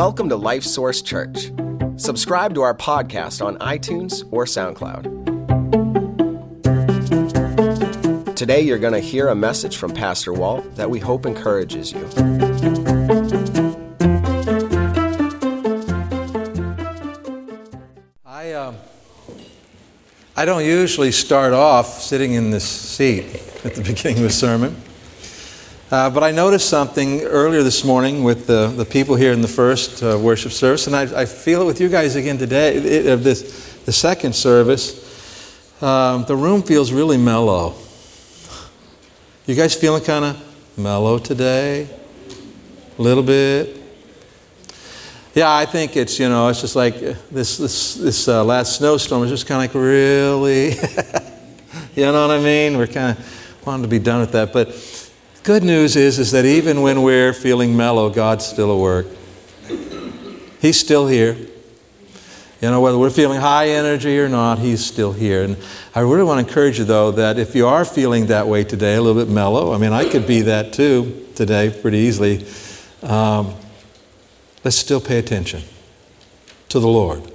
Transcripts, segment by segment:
Welcome to Life Source Church. Subscribe to our podcast on iTunes or SoundCloud. Today, you're going to hear a message from Pastor Walt that we hope encourages you. I, um, I don't usually start off sitting in this seat at the beginning of a sermon. Uh, but I noticed something earlier this morning with the, the people here in the first uh, worship service, and I, I, feel it with you guys again today. Of this, the second service, um, the room feels really mellow. You guys feeling kind of mellow today? A little bit? Yeah, I think it's, you know, it's just like this, this, this uh, last snowstorm was just kind of like really, you know what I mean? We're kind of wanting to be done with that. But good news is, is that even when we're feeling mellow, God's still at work. He's still here. You know, whether we're feeling high energy or not, He's still here. And I really want to encourage you, though, that if you are feeling that way today, a little bit mellow, I mean, I could be that too today pretty easily, um, let's still pay attention to the Lord.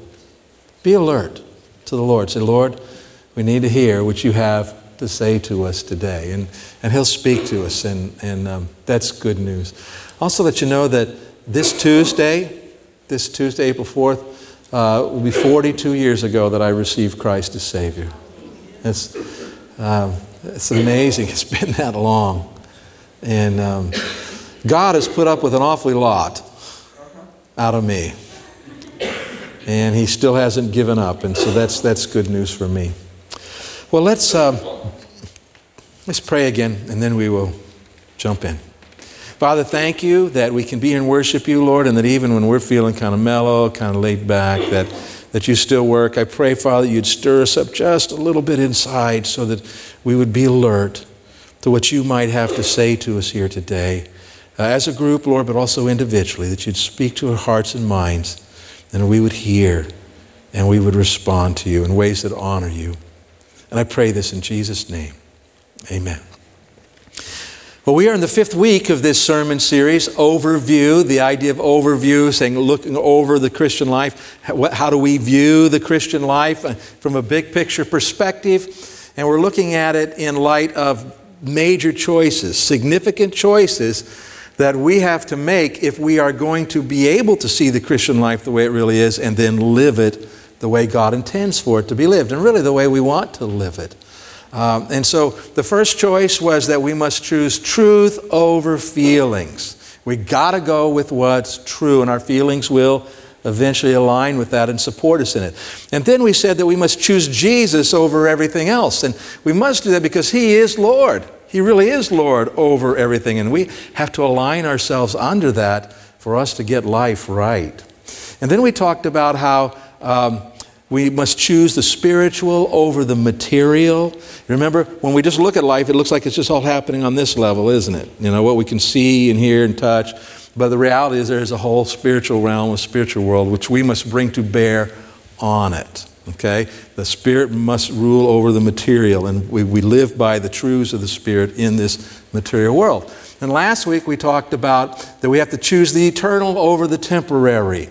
Be alert to the Lord. Say, Lord, we need to hear what you have to say to us today. And, and He'll speak to us, and, and um, that's good news. Also, let you know that this Tuesday, this Tuesday, April 4th, uh, will be 42 years ago that I received Christ as Savior. It's, um, it's amazing. It's been that long. And um, God has put up with an awfully lot out of me. And He still hasn't given up. And so that's, that's good news for me. Well, let's, um, let's pray again, and then we will jump in. Father, thank you that we can be and worship you, Lord, and that even when we're feeling kind of mellow, kind of laid back, that, that you still work. I pray, Father, you'd stir us up just a little bit inside so that we would be alert to what you might have to say to us here today. Uh, as a group, Lord, but also individually, that you'd speak to our hearts and minds, and we would hear and we would respond to you in ways that honor you. And I pray this in Jesus' name. Amen. Well, we are in the fifth week of this sermon series, Overview, the idea of overview, saying looking over the Christian life. How do we view the Christian life uh, from a big picture perspective? And we're looking at it in light of major choices, significant choices that we have to make if we are going to be able to see the Christian life the way it really is and then live it the way God intends for it to be lived, and really the way we want to live it. Um, and so the first choice was that we must choose truth over feelings. We got to go with what's true, and our feelings will eventually align with that and support us in it. And then we said that we must choose Jesus over everything else. And we must do that because He is Lord. He really is Lord over everything. And we have to align ourselves under that for us to get life right. And then we talked about how. Um, we must choose the spiritual over the material. Remember, when we just look at life, it looks like it's just all happening on this level, isn't it? You know, what we can see and hear and touch. But the reality is there's a whole spiritual realm, a spiritual world, which we must bring to bear on it. Okay? The Spirit must rule over the material, and we, we live by the truths of the Spirit in this material world. And last week we talked about that we have to choose the eternal over the temporary.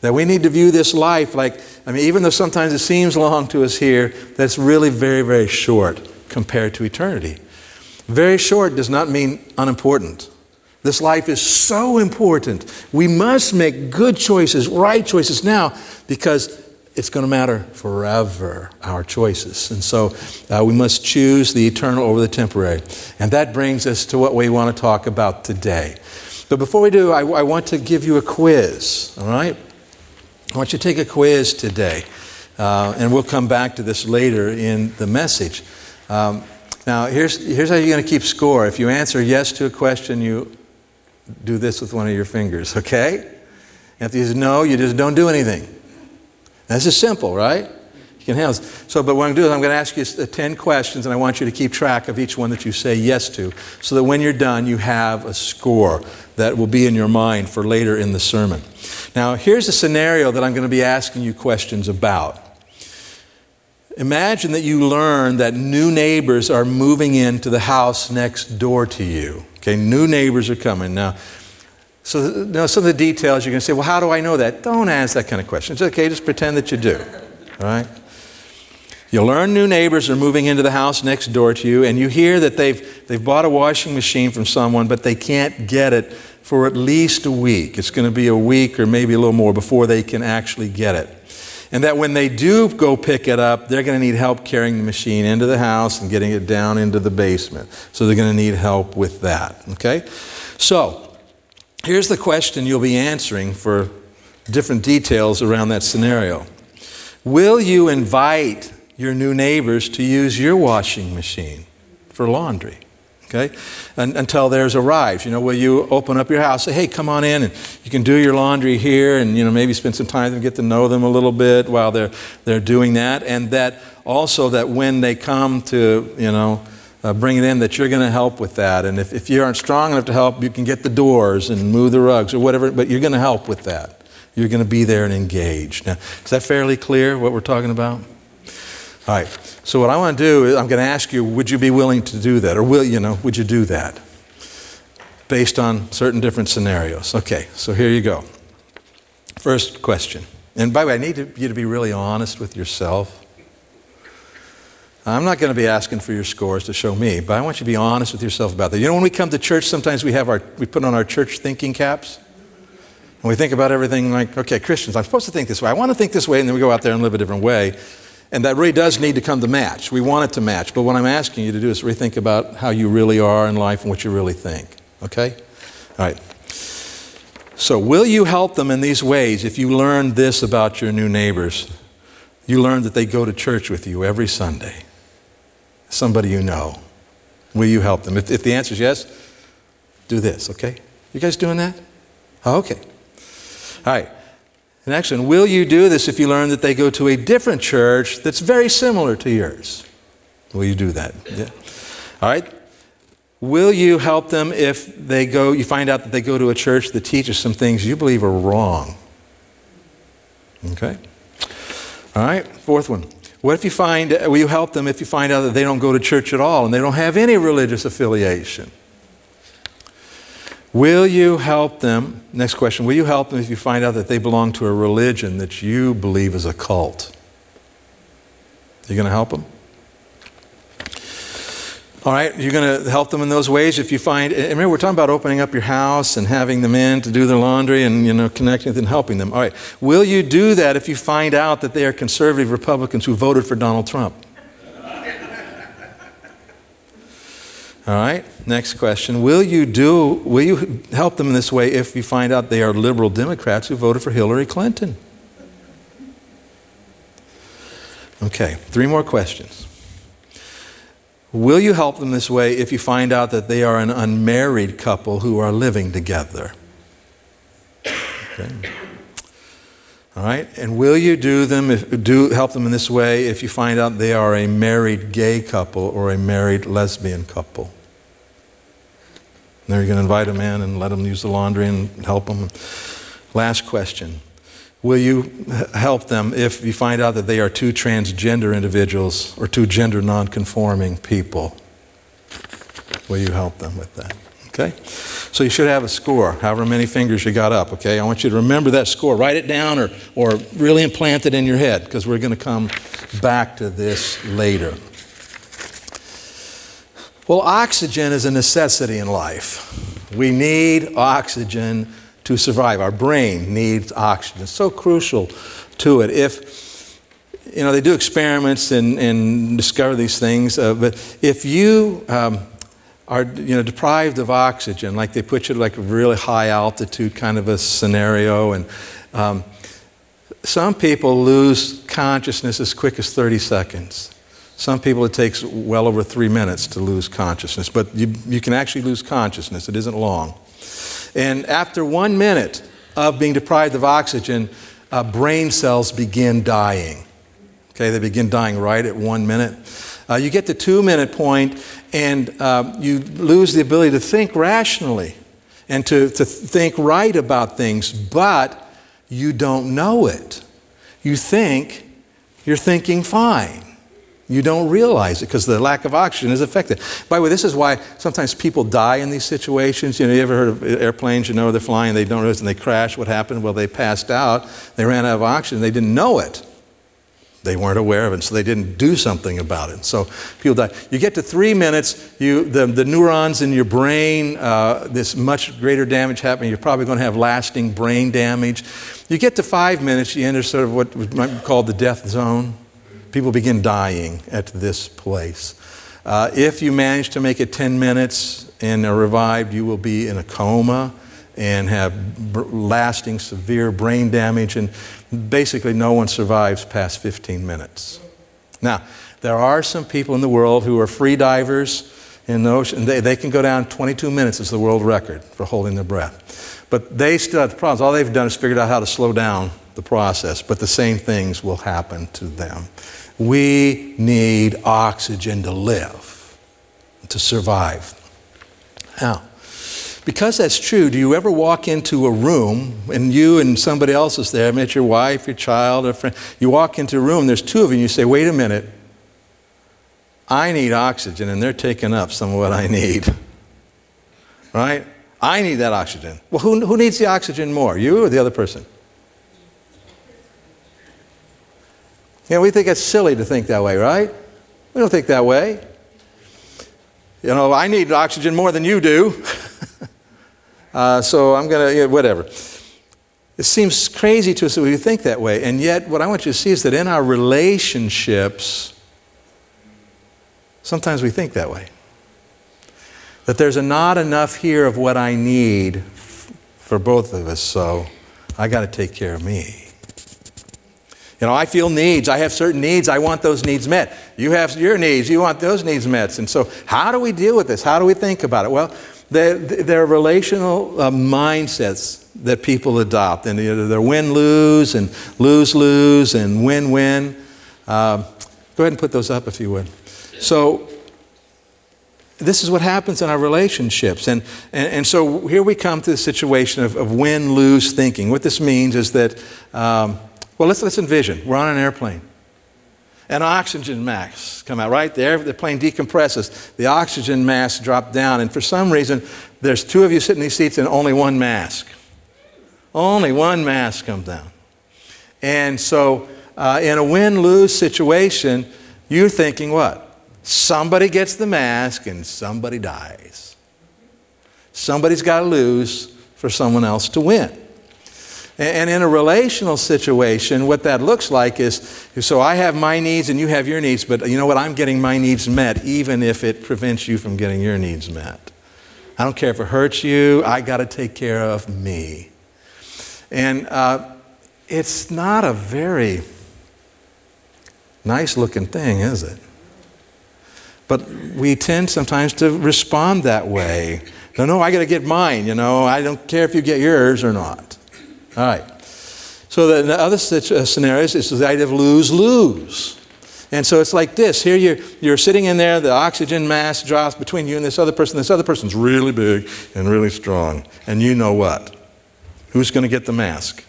That we need to view this life like, I mean, even though sometimes it seems long to us here, that's really very, very short compared to eternity. Very short does not mean unimportant. This life is so important. We must make good choices, right choices now, because it's going to matter forever, our choices. And so uh, we must choose the eternal over the temporary. And that brings us to what we want to talk about today. But before we do, I, I want to give you a quiz, all right? I want you to take a quiz today, uh, and we'll come back to this later in the message. Um, now, here's, here's how you're going to keep score. If you answer yes to a question, you do this with one of your fingers, okay? And if you say no, you just don't do anything. This is simple, right? You can handle this. So, but what I'm going to do is I'm going to ask you 10 questions, and I want you to keep track of each one that you say yes to, so that when you're done, you have a score that will be in your mind for later in the sermon. Now, here's a scenario that I'm going to be asking you questions about. Imagine that you learn that new neighbors are moving into the house next door to you. Okay, new neighbors are coming. Now, So, know, some of the details you're going to say, well, how do I know that? Don't ask that kind of question. It's okay, just pretend that you do. All right? You learn new neighbors are moving into the house next door to you, and you hear that they've, they've bought a washing machine from someone, but they can't get it for at least a week. It's going to be a week or maybe a little more before they can actually get it. And that when they do go pick it up, they're going to need help carrying the machine into the house and getting it down into the basement. So they're going to need help with that. Okay? So, here's the question you'll be answering for different details around that scenario Will you invite your new neighbors to use your washing machine for laundry. Okay? And, until theirs arrives. You know, will you open up your house, say, hey, come on in, and you can do your laundry here, and, you know, maybe spend some time and get to know them a little bit while they're, they're doing that. And that also that when they come to, you know, uh, bring it in, that you're going to help with that. And if, if you aren't strong enough to help, you can get the doors and move the rugs or whatever, but you're going to help with that. You're going to be there and engage. Now, is that fairly clear what we're talking about? All right. So what I want to do is I'm going to ask you, would you be willing to do that? Or will you know, would you do that? Based on certain different scenarios. Okay, so here you go. First question. And by the way, I need you to be really honest with yourself. I'm not going to be asking for your scores to show me, but I want you to be honest with yourself about that. You know, when we come to church, sometimes we have our we put on our church thinking caps. And we think about everything like, okay, Christians, I'm supposed to think this way. I want to think this way, and then we go out there and live a different way. And that really does need to come to match. We want it to match. But what I'm asking you to do is rethink about how you really are in life and what you really think. Okay? All right. So, will you help them in these ways if you learn this about your new neighbors? You learn that they go to church with you every Sunday. Somebody you know. Will you help them? If, if the answer is yes, do this, okay? You guys doing that? Oh, okay. All right. The next one, will you do this if you learn that they go to a different church that's very similar to yours? Will you do that? Yeah. All right. Will you help them if they go, you find out that they go to a church that teaches some things you believe are wrong? Okay. All right. Fourth one. What if you find, will you help them if you find out that they don't go to church at all and they don't have any religious affiliation? Will you help them? Next question Will you help them if you find out that they belong to a religion that you believe is a cult? Are you going to help them? All right, you're going to help them in those ways if you find. Remember, we're talking about opening up your house and having them in to do their laundry and you know connecting and helping them. All right, will you do that if you find out that they are conservative Republicans who voted for Donald Trump? All right, next question. Will you do, will you help them in this way if you find out they are liberal Democrats who voted for Hillary Clinton? Okay, three more questions. Will you help them this way if you find out that they are an unmarried couple who are living together? Okay. All right, and will you do them if, do help them in this way if you find out they are a married gay couple or a married lesbian couple? You're going to invite them in and let them use the laundry and help them. Last question. Will you help them if you find out that they are two transgender individuals or two gender nonconforming people? Will you help them with that? Okay? So you should have a score, however many fingers you got up, okay? I want you to remember that score. Write it down or, or really implant it in your head because we're going to come back to this later. Well, oxygen is a necessity in life. We need oxygen to survive. Our brain needs oxygen. It's so crucial to it. If, you know, they do experiments and, and discover these things, uh, but if you um, are, you know, deprived of oxygen, like they put you at like a really high altitude kind of a scenario, and um, some people lose consciousness as quick as 30 seconds. Some people it takes well over three minutes to lose consciousness, but you, you can actually lose consciousness. It isn't long. And after one minute of being deprived of oxygen, uh, brain cells begin dying. Okay, they begin dying right at one minute. Uh, you get to two minute point, and uh, you lose the ability to think rationally and to, to think right about things, but you don't know it. You think you're thinking fine. You don't realize it because the lack of oxygen is affected. By the way, this is why sometimes people die in these situations. You know, you ever heard of airplanes? You know, they're flying, they don't realize, and they crash. What happened? Well, they passed out. They ran out of oxygen. They didn't know it. They weren't aware of it, so they didn't do something about it. So people die. You get to three minutes, you, the, the neurons in your brain, uh, this much greater damage happening. You're probably going to have lasting brain damage. You get to five minutes, you enter sort of what might be called the death zone. People begin dying at this place. Uh, if you manage to make it 10 minutes and are revived, you will be in a coma and have b- lasting severe brain damage, and basically no one survives past 15 minutes. Now, there are some people in the world who are free divers in the ocean. They, they can go down 22 minutes is the world record for holding their breath. But they still have the problems. All they've done is figured out how to slow down the process, but the same things will happen to them. We need oxygen to live, to survive. Now, because that's true, do you ever walk into a room and you and somebody else is there, I mean, it's your wife, your child, or friend, you walk into a room, there's two of you, and you say, wait a minute, I need oxygen, and they're taking up some of what I need. Right? I need that oxygen. Well, who, who needs the oxygen more, you or the other person? Yeah, we think it's silly to think that way, right? We don't think that way. You know, I need oxygen more than you do. uh, so I'm going to, yeah, whatever. It seems crazy to us that we think that way. And yet, what I want you to see is that in our relationships, sometimes we think that way. That there's not enough here of what I need for both of us, so I got to take care of me. You know, I feel needs. I have certain needs. I want those needs met. You have your needs. You want those needs met. And so, how do we deal with this? How do we think about it? Well, there, are relational uh, mindsets that people adopt, and they're win lose, and lose lose, and win win. Uh, go ahead and put those up if you would. So, this is what happens in our relationships. And, and, and so here we come to the situation of, of win lose thinking. What this means is that. Um, well, let's, let's envision we're on an airplane. An oxygen mask come out, right? there. the plane decompresses. The oxygen mask drop down, and for some reason, there's two of you sitting in these seats and only one mask. Only one mask comes down. And so, uh, in a win lose situation, you're thinking what? Somebody gets the mask and somebody dies. Somebody's got to lose for someone else to win. And in a relational situation, what that looks like is so I have my needs and you have your needs, but you know what? I'm getting my needs met even if it prevents you from getting your needs met. I don't care if it hurts you, I got to take care of me. And uh, it's not a very nice looking thing, is it? But we tend sometimes to respond that way. No, no, I got to get mine, you know, I don't care if you get yours or not. All right. So the other uh, scenarios is the idea of lose lose. And so it's like this. Here you're, you're sitting in there, the oxygen mass drops between you and this other person. This other person's really big and really strong. And you know what? Who's going to get the mask?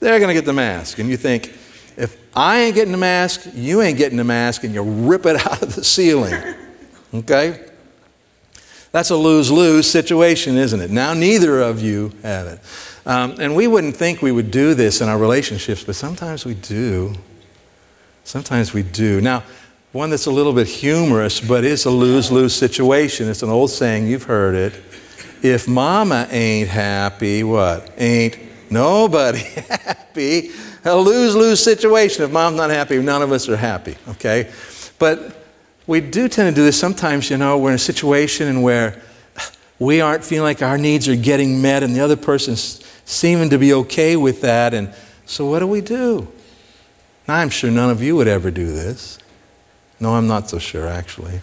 They're going to get the mask. And you think, if I ain't getting the mask, you ain't getting the mask, and you rip it out of the ceiling. Okay? That's a lose lose situation, isn't it? Now neither of you have it. Um, and we wouldn't think we would do this in our relationships, but sometimes we do. Sometimes we do. Now, one that's a little bit humorous, but is a lose lose situation. It's an old saying, you've heard it. If mama ain't happy, what? Ain't nobody happy. A lose lose situation. If mom's not happy, none of us are happy, okay? But we do tend to do this sometimes, you know, we're in a situation where we aren't feeling like our needs are getting met and the other person's seeming to be okay with that. And so, what do we do? Now, I'm sure none of you would ever do this. No, I'm not so sure, actually.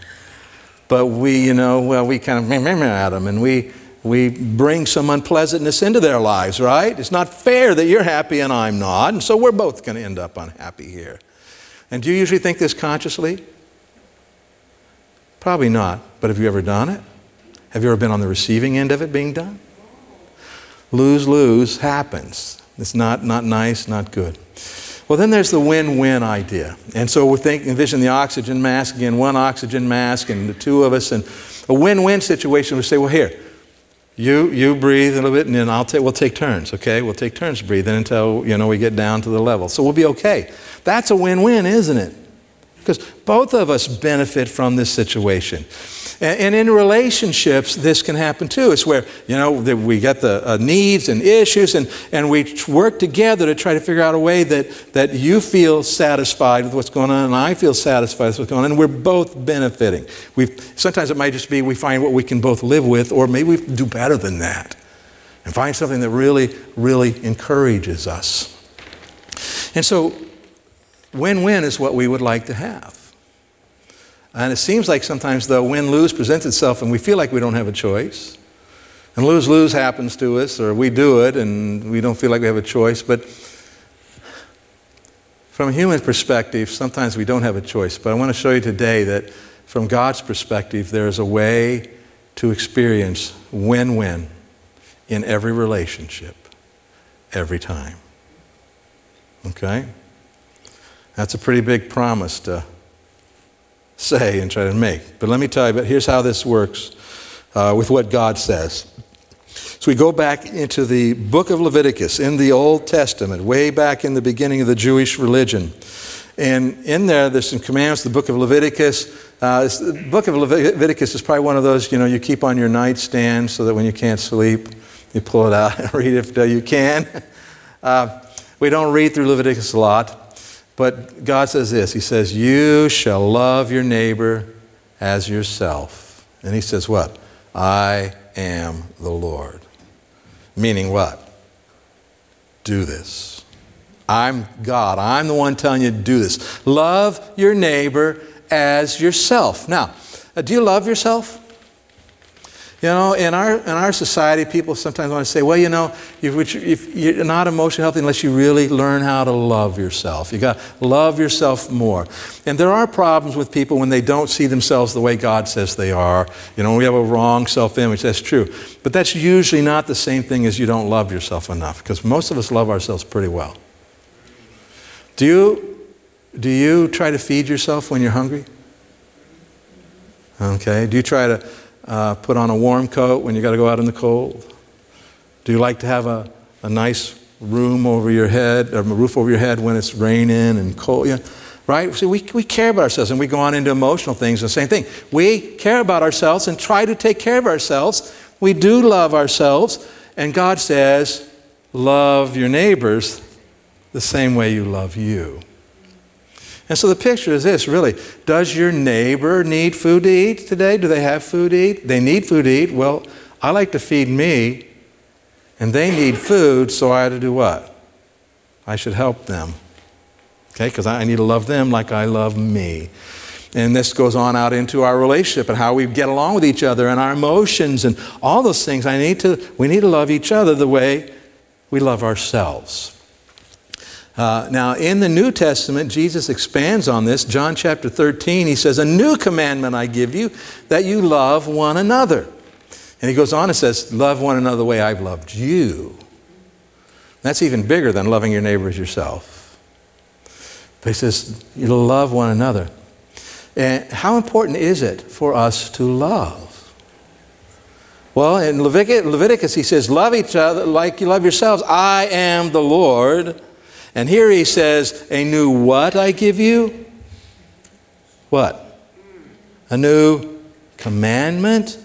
But we, you know, well, we kind of at them and we, we bring some unpleasantness into their lives, right? It's not fair that you're happy and I'm not, and so we're both going to end up unhappy here. And do you usually think this consciously? Probably not. But have you ever done it? Have you ever been on the receiving end of it being done? Lose lose happens. It's not, not nice, not good. Well, then there's the win win idea. And so we think, envision the oxygen mask again, one oxygen mask, and the two of us. And a win win situation We say, well, here, you, you breathe a little bit, and then I'll take, we'll take turns, okay? We'll take turns breathing until, you know, we get down to the level. So we'll be okay. That's a win win, isn't it? Because both of us benefit from this situation. And, in relationships, this can happen too. It's where, you know, we get the uh, needs and issues, and, and we work together to try to figure out a way that, that you feel satisfied with what's going on, and I feel satisfied with what's going on, and we're both benefiting. we sometimes it might just be we find what we can both live with, or maybe we do better than that, and find something that really, really encourages us. And so, win win is what we would like to have. And it seems like sometimes the win lose presents itself and we feel like we don't have a choice. And lose lose happens to us, or we do it and we don't feel like we have a choice. But from a human perspective, sometimes we don't have a choice. But I want to show you today that from God's perspective, there is a way to experience win win in every relationship, every time. Okay? That's a pretty big promise to say and try to make. But let me tell you, but here's how this works uh, with what God says. So we go back into the book of Leviticus in the Old Testament, way back in the beginning of the Jewish religion. And in there, there's some commands. The book of Leviticus. Uh, the book of Leviticus is probably one of those, you know, you keep on your nightstand so that when you can't sleep, you pull it out and read if you can. Uh, we don't read through Leviticus a lot. But God says this He says, You shall love your neighbor as yourself. And He says, What? I am the Lord. Meaning what? Do this. I'm God. I'm the one telling you to do this. Love your neighbor as yourself. Now, uh, do you love yourself? You know, in our, in our society, people sometimes want to say, well, you know, if, if you're not emotionally healthy unless you really learn how to love yourself. You got to love yourself more. And there are problems with people when they don't see themselves the way God says they are. You know, we have a wrong self image, that's true. But that's usually not the same thing as you don't love yourself enough, because most of us love ourselves pretty well. Do you, do you try to feed yourself when you're hungry? Okay. Do you try to uh, put on a warm coat when you got to go out in the cold? Do you like to have a, a nice room over your head, or a roof over your head when it's raining and cold? Yeah, right? See, we, we care about ourselves and we go on into emotional things. The same thing. We care about ourselves and try to take care of ourselves. We do love ourselves. And God says, love your neighbors the same way you love you. And so the picture is this really does your neighbor need food to eat today? Do they have food to eat? They need food to eat. Well, I like to feed me, and they need food, so I ought to do what? I should help them. Okay? Because I need to love them like I love me. And this goes on out into our relationship and how we get along with each other and our emotions and all those things. I need to, we need to love each other the way we love ourselves. Uh, now, in the New Testament, Jesus expands on this. John chapter 13, he says, A new commandment I give you, that you love one another. And he goes on and says, Love one another the way I've loved you. That's even bigger than loving your neighbor as yourself. But he says, You love one another. And how important is it for us to love? Well, in Leviticus, he says, Love each other like you love yourselves. I am the Lord. And here he says, A new what I give you? What? A new commandment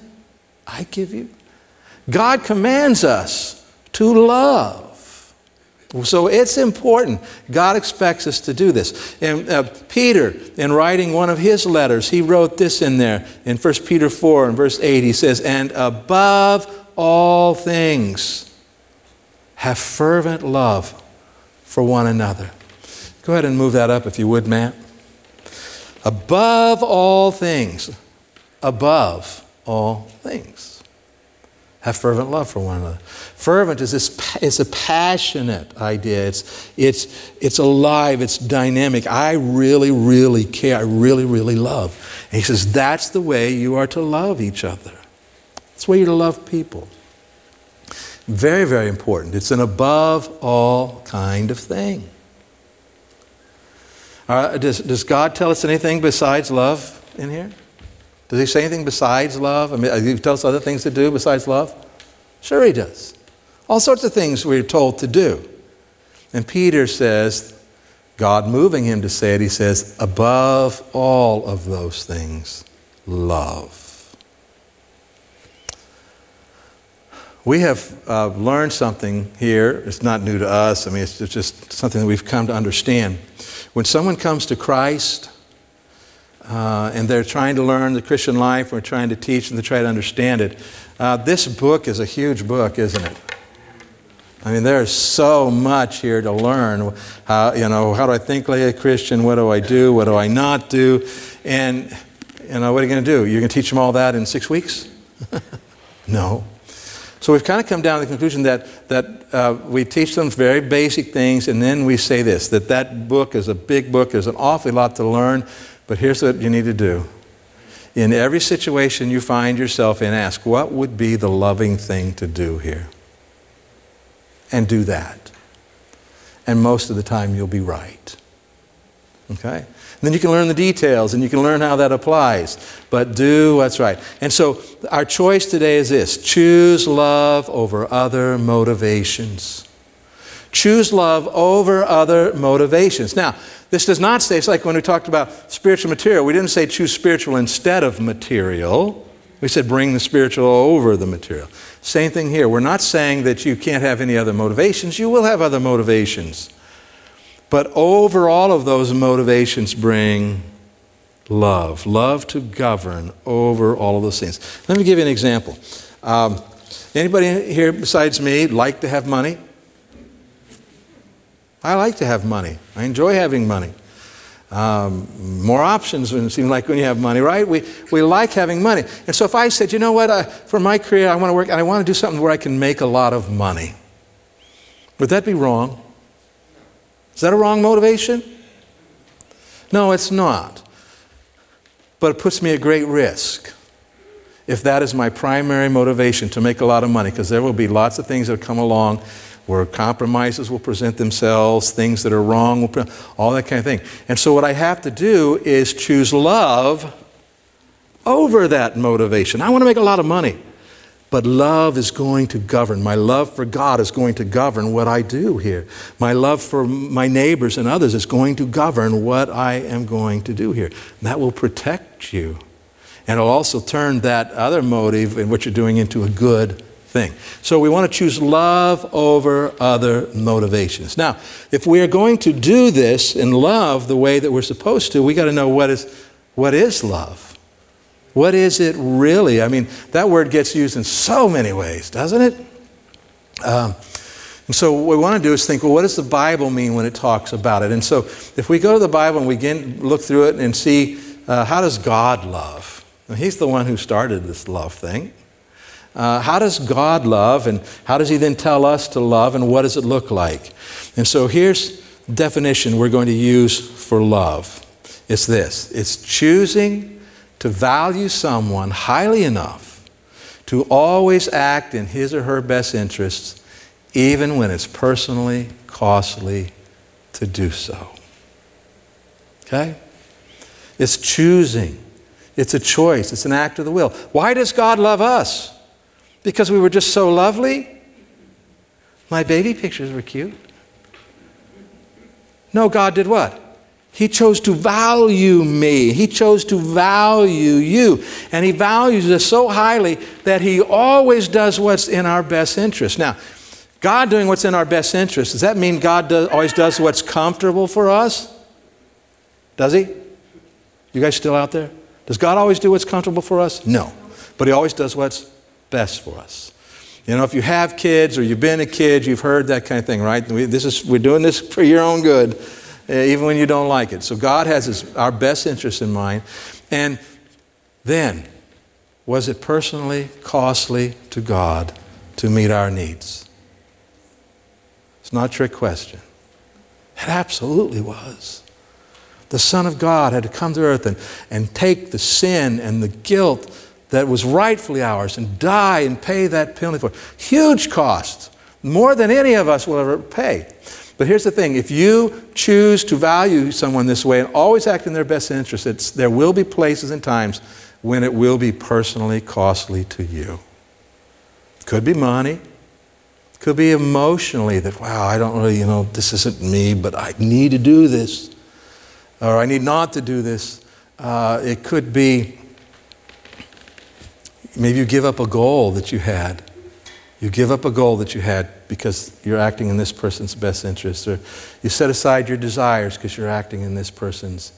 I give you? God commands us to love. So it's important. God expects us to do this. And uh, Peter, in writing one of his letters, he wrote this in there in 1 Peter 4 and verse 8. He says, And above all things, have fervent love for one another. Go ahead and move that up if you would, Matt. Above all things, above all things, have fervent love for one another. Fervent is this it's a passionate idea. It's it's it's alive, it's dynamic. I really, really care. I really, really love. And he says that's the way you are to love each other. That's the way you're to love people. Very, very important. It's an above all kind of thing. Uh, does, does God tell us anything besides love in here? Does he say anything besides love? I mean, does he tell us other things to do besides love? Sure, he does. All sorts of things we're told to do. And Peter says, God moving him to say it, he says, above all of those things, love. We have uh, learned something here. It's not new to us. I mean, it's just something that we've come to understand. When someone comes to Christ uh, and they're trying to learn the Christian life, we're trying to teach them to try to understand it, uh, this book is a huge book, isn't it? I mean, there's so much here to learn. How, you know, how do I think like a Christian? What do I do? What do I not do? And, you know, what are you going to do? You're going to teach them all that in six weeks? no. So we've kind of come down to the conclusion that, that uh, we teach them very basic things, and then we say this that that book is a big book, there's an awfully lot to learn, but here's what you need to do. In every situation you find yourself in, ask, what would be the loving thing to do here? And do that. And most of the time you'll be right. Okay? Then you can learn the details and you can learn how that applies. But do what's right. And so our choice today is this choose love over other motivations. Choose love over other motivations. Now, this does not say, it's like when we talked about spiritual material, we didn't say choose spiritual instead of material. We said bring the spiritual over the material. Same thing here. We're not saying that you can't have any other motivations. You will have other motivations. But over all of those motivations bring love. Love to govern over all of those things. Let me give you an example. Um, anybody here besides me like to have money? I like to have money. I enjoy having money. Um, more options when it seems like when you have money, right? We, we like having money. And so if I said, you know what, uh, for my career, I want to work and I want to do something where I can make a lot of money, would that be wrong? Is that a wrong motivation? No, it's not. But it puts me at great risk if that is my primary motivation to make a lot of money, because there will be lots of things that come along where compromises will present themselves, things that are wrong, all that kind of thing. And so, what I have to do is choose love over that motivation. I want to make a lot of money. But love is going to govern. My love for God is going to govern what I do here. My love for my neighbors and others is going to govern what I am going to do here. And that will protect you. And it'll also turn that other motive in what you're doing into a good thing. So we want to choose love over other motivations. Now, if we are going to do this in love the way that we're supposed to, we got to know what is, what is love. What is it really? I mean, that word gets used in so many ways, doesn't it? Um, and so, what we want to do is think, well, what does the Bible mean when it talks about it? And so, if we go to the Bible and we look through it and see uh, how does God love? Now, he's the one who started this love thing. Uh, how does God love, and how does He then tell us to love, and what does it look like? And so, here's the definition we're going to use for love. It's this: it's choosing to value someone highly enough to always act in his or her best interests, even when it's personally costly to do so. Okay? It's choosing. It's a choice. It's an act of the will. Why does God love us? Because we were just so lovely? My baby pictures were cute. No, God did what? He chose to value me. He chose to value you. And He values us so highly that He always does what's in our best interest. Now, God doing what's in our best interest, does that mean God always does what's comfortable for us? Does He? You guys still out there? Does God always do what's comfortable for us? No. But He always does what's best for us. You know, if you have kids or you've been a kid, you've heard that kind of thing, right? We, this is, we're doing this for your own good. Eh, even when you don't like it. So God has his, our best interest in mind. And then, was it personally costly to God to meet our needs? It's not a trick question. It absolutely was. The Son of God had to come to earth and, and take the sin and the guilt that was rightfully ours and die and pay that penalty for it. Huge cost, more than any of us will ever pay. But here's the thing if you choose to value someone this way and always act in their best interest, there will be places and times when it will be personally costly to you. Could be money, could be emotionally that, wow, I don't really, you know, this isn't me, but I need to do this, or I need not to do this. Uh, it could be maybe you give up a goal that you had. You give up a goal that you had because you're acting in this person's best interest, or you set aside your desires because you're acting in this person's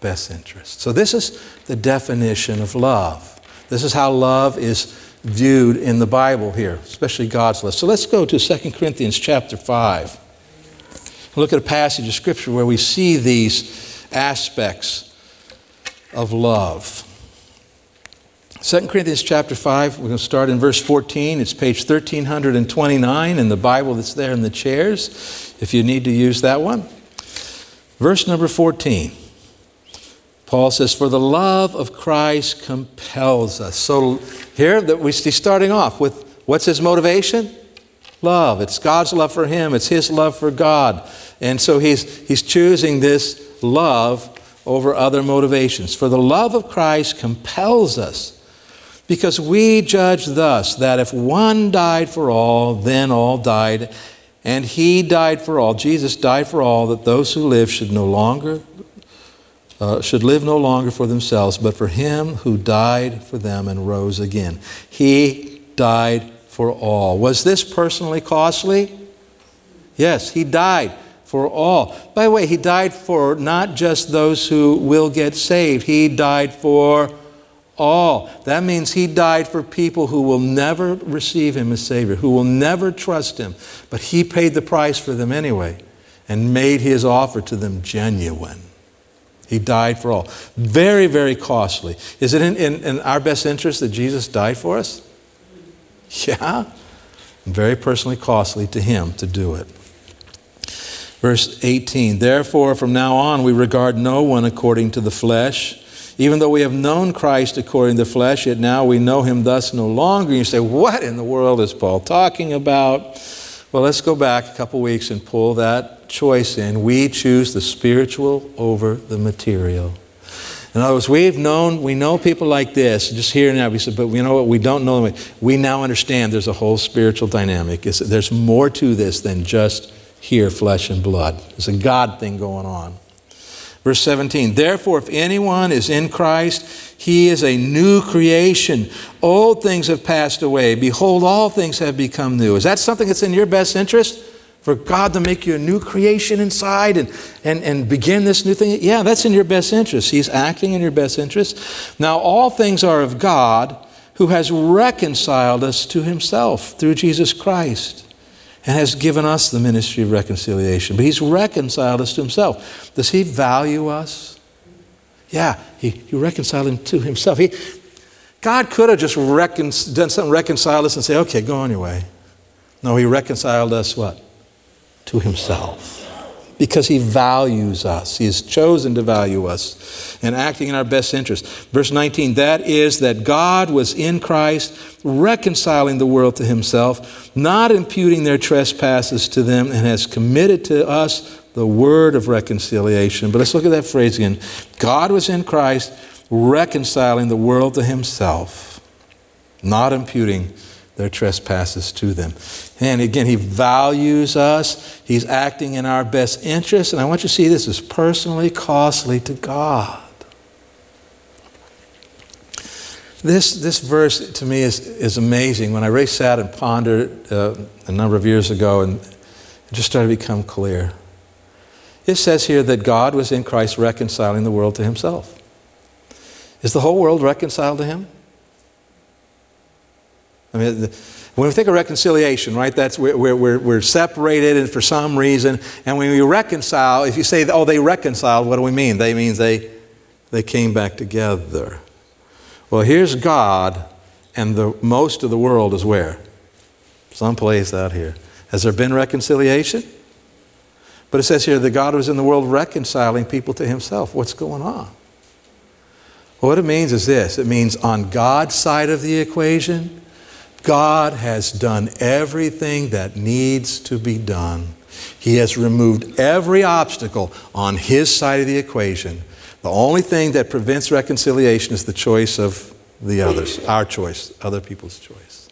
best interest. So, this is the definition of love. This is how love is viewed in the Bible here, especially God's love. So, let's go to 2 Corinthians chapter 5. Look at a passage of Scripture where we see these aspects of love. 2 Corinthians chapter 5, we're going to start in verse 14. It's page 1329 in the Bible that's there in the chairs, if you need to use that one. Verse number 14. Paul says, For the love of Christ compels us. So here that we see starting off with what's his motivation? Love. It's God's love for him, it's his love for God. And so he's, he's choosing this love over other motivations. For the love of Christ compels us because we judge thus that if one died for all, then all died. And he died for all. Jesus died for all, that those who live should no longer uh, should live no longer for themselves, but for him who died for them and rose again. He died for all. Was this personally costly? Yes, he died for all. By the way, he died for not just those who will get saved, he died for all. That means he died for people who will never receive him as Savior, who will never trust him. But he paid the price for them anyway and made his offer to them genuine. He died for all. Very, very costly. Is it in, in, in our best interest that Jesus died for us? Yeah. Very personally costly to him to do it. Verse 18 Therefore, from now on, we regard no one according to the flesh. Even though we have known Christ according to the flesh, yet now we know him thus no longer. And You say, What in the world is Paul talking about? Well, let's go back a couple weeks and pull that choice in. We choose the spiritual over the material. In other words, we've known, we know people like this, just here and now. We said, but you know what? We don't know them. We now understand there's a whole spiritual dynamic. there's more to this than just here, flesh and blood. There's a God thing going on. Verse 17, therefore, if anyone is in Christ, he is a new creation. Old things have passed away. Behold, all things have become new. Is that something that's in your best interest? For God to make you a new creation inside and, and, and begin this new thing? Yeah, that's in your best interest. He's acting in your best interest. Now, all things are of God who has reconciled us to himself through Jesus Christ and has given us the ministry of reconciliation. But He's reconciled us to Himself. Does He value us? Yeah, He, he reconciled him to Himself. He, God could have just recon, done something, reconciled us, and say, okay, go on your way. No, He reconciled us what? To Himself because he values us. He has chosen to value us and acting in our best interest. Verse 19, that is that God was in Christ reconciling the world to himself, not imputing their trespasses to them, and has committed to us the word of reconciliation. But let's look at that phrase again. God was in Christ reconciling the world to himself, not imputing their trespasses to them. And again, he values us. He's acting in our best interest. And I want you to see this is personally costly to God. This, this verse to me is, is amazing. When I really sat and pondered uh, a number of years ago, and it just started to become clear. It says here that God was in Christ reconciling the world to himself. Is the whole world reconciled to him? I mean, when we think of reconciliation, right, that's we're, we're, we're separated and for some reason, and when we reconcile, if you say, oh, they reconciled, what do we mean? They means they, they came back together. Well, here's God, and the most of the world is where? Someplace out here. Has there been reconciliation? But it says here that God was in the world reconciling people to himself. What's going on? Well, what it means is this it means on God's side of the equation, God has done everything that needs to be done. He has removed every obstacle on his side of the equation. The only thing that prevents reconciliation is the choice of the others, our choice, other people's choice.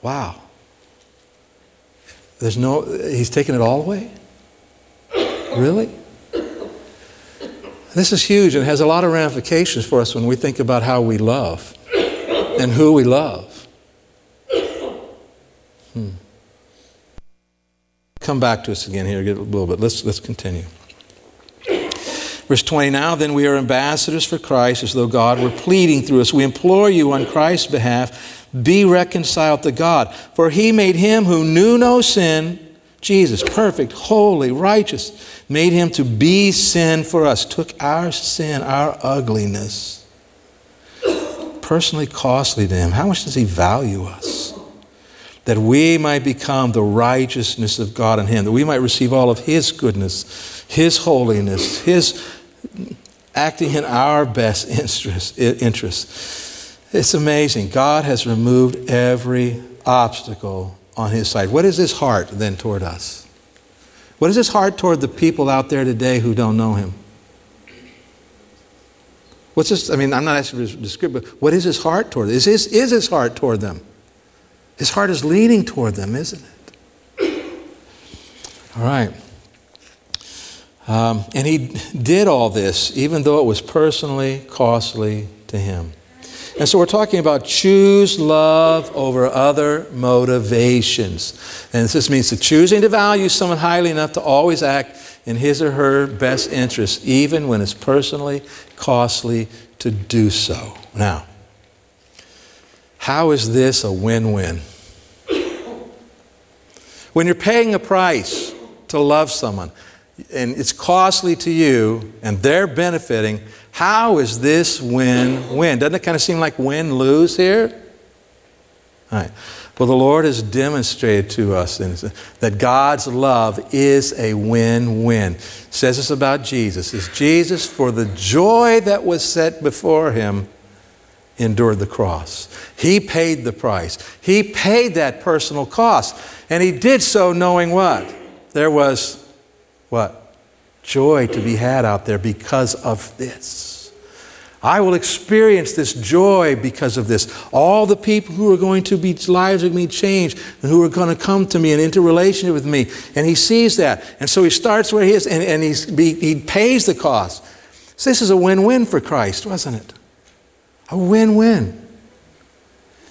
Wow. There's no, he's taken it all away? Really? This is huge and has a lot of ramifications for us when we think about how we love and who we love. Hmm. Come back to us again here a little bit. Let's, let's continue. Verse 20 Now then, we are ambassadors for Christ as though God were pleading through us. We implore you on Christ's behalf, be reconciled to God. For he made him who knew no sin, Jesus, perfect, holy, righteous made him to be sin for us, took our sin, our ugliness, personally costly to him. How much does he value us? That we might become the righteousness of God in him, that we might receive all of his goodness, his holiness, his acting in our best interest. interest. It's amazing. God has removed every obstacle on his side. What is his heart then toward us? What is his heart toward the people out there today who don't know him? What's this? I mean, I'm not asking to describe, but what is his heart toward them? Is his, is his heart toward them? His heart is leaning toward them, isn't it? All right. Um, and he did all this, even though it was personally costly to him. And so we're talking about choose love over other motivations. And this means to choosing to value someone highly enough to always act in his or her best interest, even when it's personally costly to do so. Now, how is this a win win? When you're paying a price to love someone, and it's costly to you, and they're benefiting, how is this win win? Doesn't it kind of seem like win lose here? All right. Well, the Lord has demonstrated to us that God's love is a win win. Says this about Jesus. Is Jesus, for the joy that was set before him, endured the cross. He paid the price. He paid that personal cost. And he did so knowing what? There was what? Joy to be had out there because of this. I will experience this joy because of this. All the people who are going to be lives are going to changed and who are going to come to me and into relationship with me. And he sees that. And so he starts where he is and, and he's, he pays the cost. So this is a win win for Christ, wasn't it? A win win.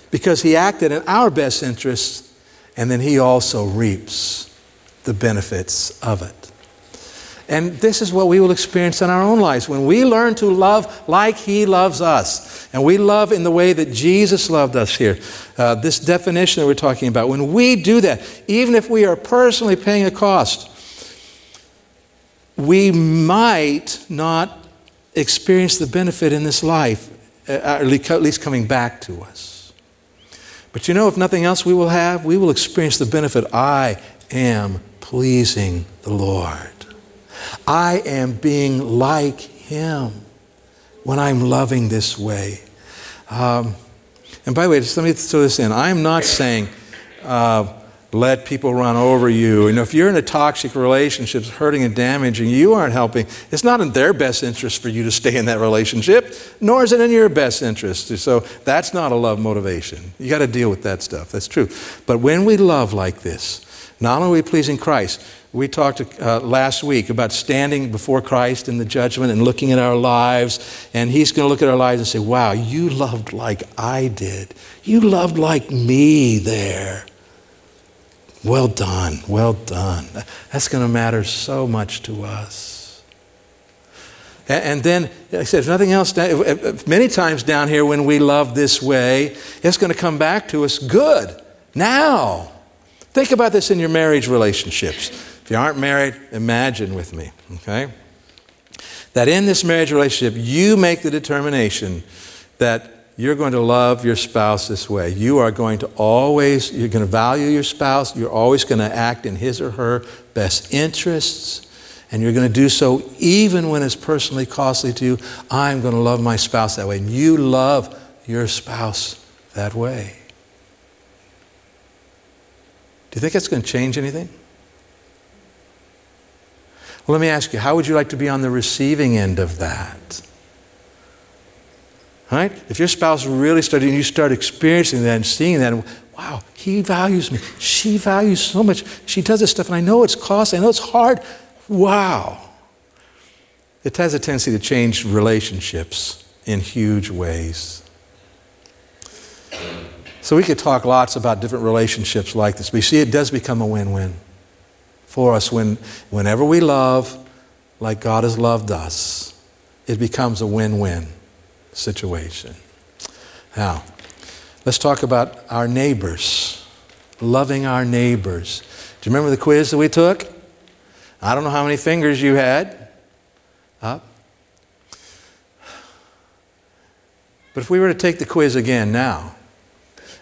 Because he acted in our best interests and then he also reaps the benefits of it. And this is what we will experience in our own lives. When we learn to love like He loves us, and we love in the way that Jesus loved us here, uh, this definition that we're talking about, when we do that, even if we are personally paying a cost, we might not experience the benefit in this life, uh, at least coming back to us. But you know, if nothing else we will have, we will experience the benefit I am pleasing the Lord. I am being like Him when I'm loving this way. Um, and by the way, just let me throw this in. I'm not saying uh, let people run over you. And if you're in a toxic relationship, hurting and damaging, you aren't helping. It's not in their best interest for you to stay in that relationship, nor is it in your best interest. So that's not a love motivation. You got to deal with that stuff. That's true. But when we love like this, not only are we pleasing Christ, we talked uh, last week about standing before Christ in the judgment and looking at our lives, and He's going to look at our lives and say, Wow, you loved like I did. You loved like me there. Well done, well done. That's going to matter so much to us. And then, I said, if nothing else, many times down here when we love this way, it's going to come back to us good now. Think about this in your marriage relationships. If you aren't married, imagine with me, okay? That in this marriage relationship, you make the determination that you're going to love your spouse this way. You are going to always, you're going to value your spouse. You're always going to act in his or her best interests. And you're going to do so even when it's personally costly to you. I'm going to love my spouse that way. And you love your spouse that way. Do you think that's going to change anything? Well, let me ask you, how would you like to be on the receiving end of that? Right? If your spouse really started and you start experiencing that and seeing that, wow, he values me. She values so much. She does this stuff, and I know it's costly. I know it's hard. Wow. It has a tendency to change relationships in huge ways. So we could talk lots about different relationships like this, but you see, it does become a win win for us when, whenever we love like God has loved us, it becomes a win win situation. Now, let's talk about our neighbors, loving our neighbors. Do you remember the quiz that we took? I don't know how many fingers you had up. But if we were to take the quiz again now,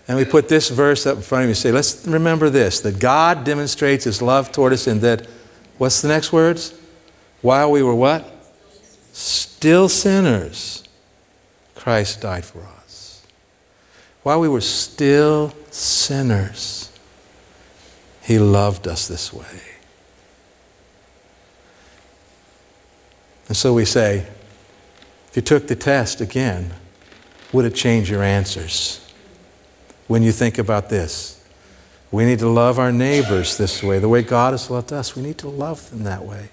and we put this verse up in front of you and say, let's remember this that God demonstrates his love toward us in that, what's the next words? While we were what? Still sinners, Christ died for us. While we were still sinners, he loved us this way. And so we say, if you took the test again, would it change your answers? When you think about this. We need to love our neighbors this way, the way God has loved us. We need to love them that way.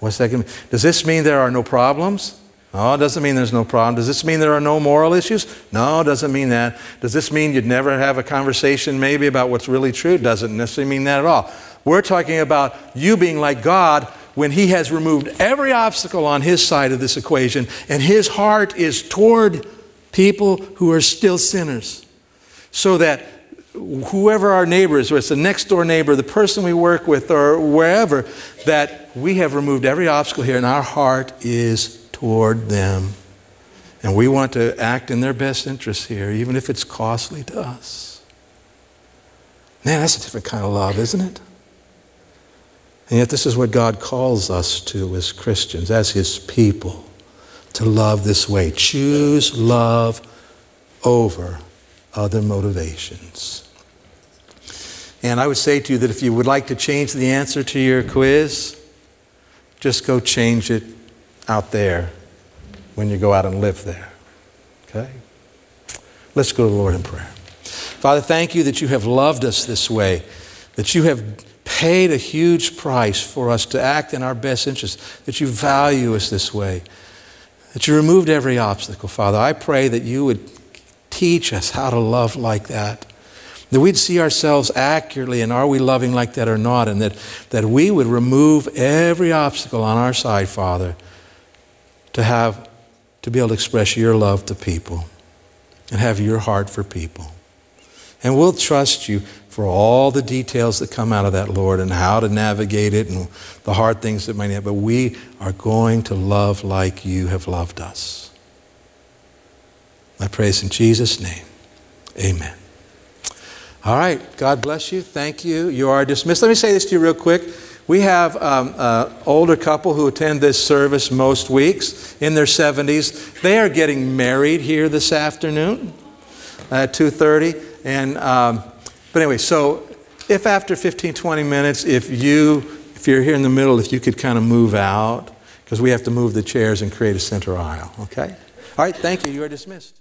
What's that? Does this mean there are no problems? No, it doesn't mean there's no problem. Does this mean there are no moral issues? No, it doesn't mean that. Does this mean you'd never have a conversation maybe about what's really true? It doesn't necessarily mean that at all. We're talking about you being like God when He has removed every obstacle on His side of this equation, and His heart is toward people who are still sinners so that whoever our neighbor is, whether it's the next door neighbor, the person we work with, or wherever, that we have removed every obstacle here and our heart is toward them. And we want to act in their best interest here, even if it's costly to us. Man, that's a different kind of love, isn't it? And yet, this is what God calls us to as Christians, as His people, to love this way. Choose love over other motivations. And I would say to you that if you would like to change the answer to your quiz, just go change it out there when you go out and live there. Okay? Let's go to the Lord in prayer. Father, thank you that you have loved us this way, that you have paid a huge price for us to act in our best interest, that you value us this way, that you removed every obstacle, Father. I pray that you would Teach us how to love like that. That we'd see ourselves accurately and are we loving like that or not, and that, that we would remove every obstacle on our side, Father, to have to be able to express your love to people and have your heart for people. And we'll trust you for all the details that come out of that, Lord, and how to navigate it and the hard things that might happen. But we are going to love like you have loved us. I praise in Jesus' name. Amen. All right. God bless you. Thank you. You are dismissed. Let me say this to you real quick. We have um, an older couple who attend this service most weeks in their 70s. They are getting married here this afternoon at 2.30. And, um, but anyway, so if after 15, 20 minutes, if you, if you're here in the middle, if you could kind of move out, because we have to move the chairs and create a center aisle, okay? All right, thank you. You are dismissed.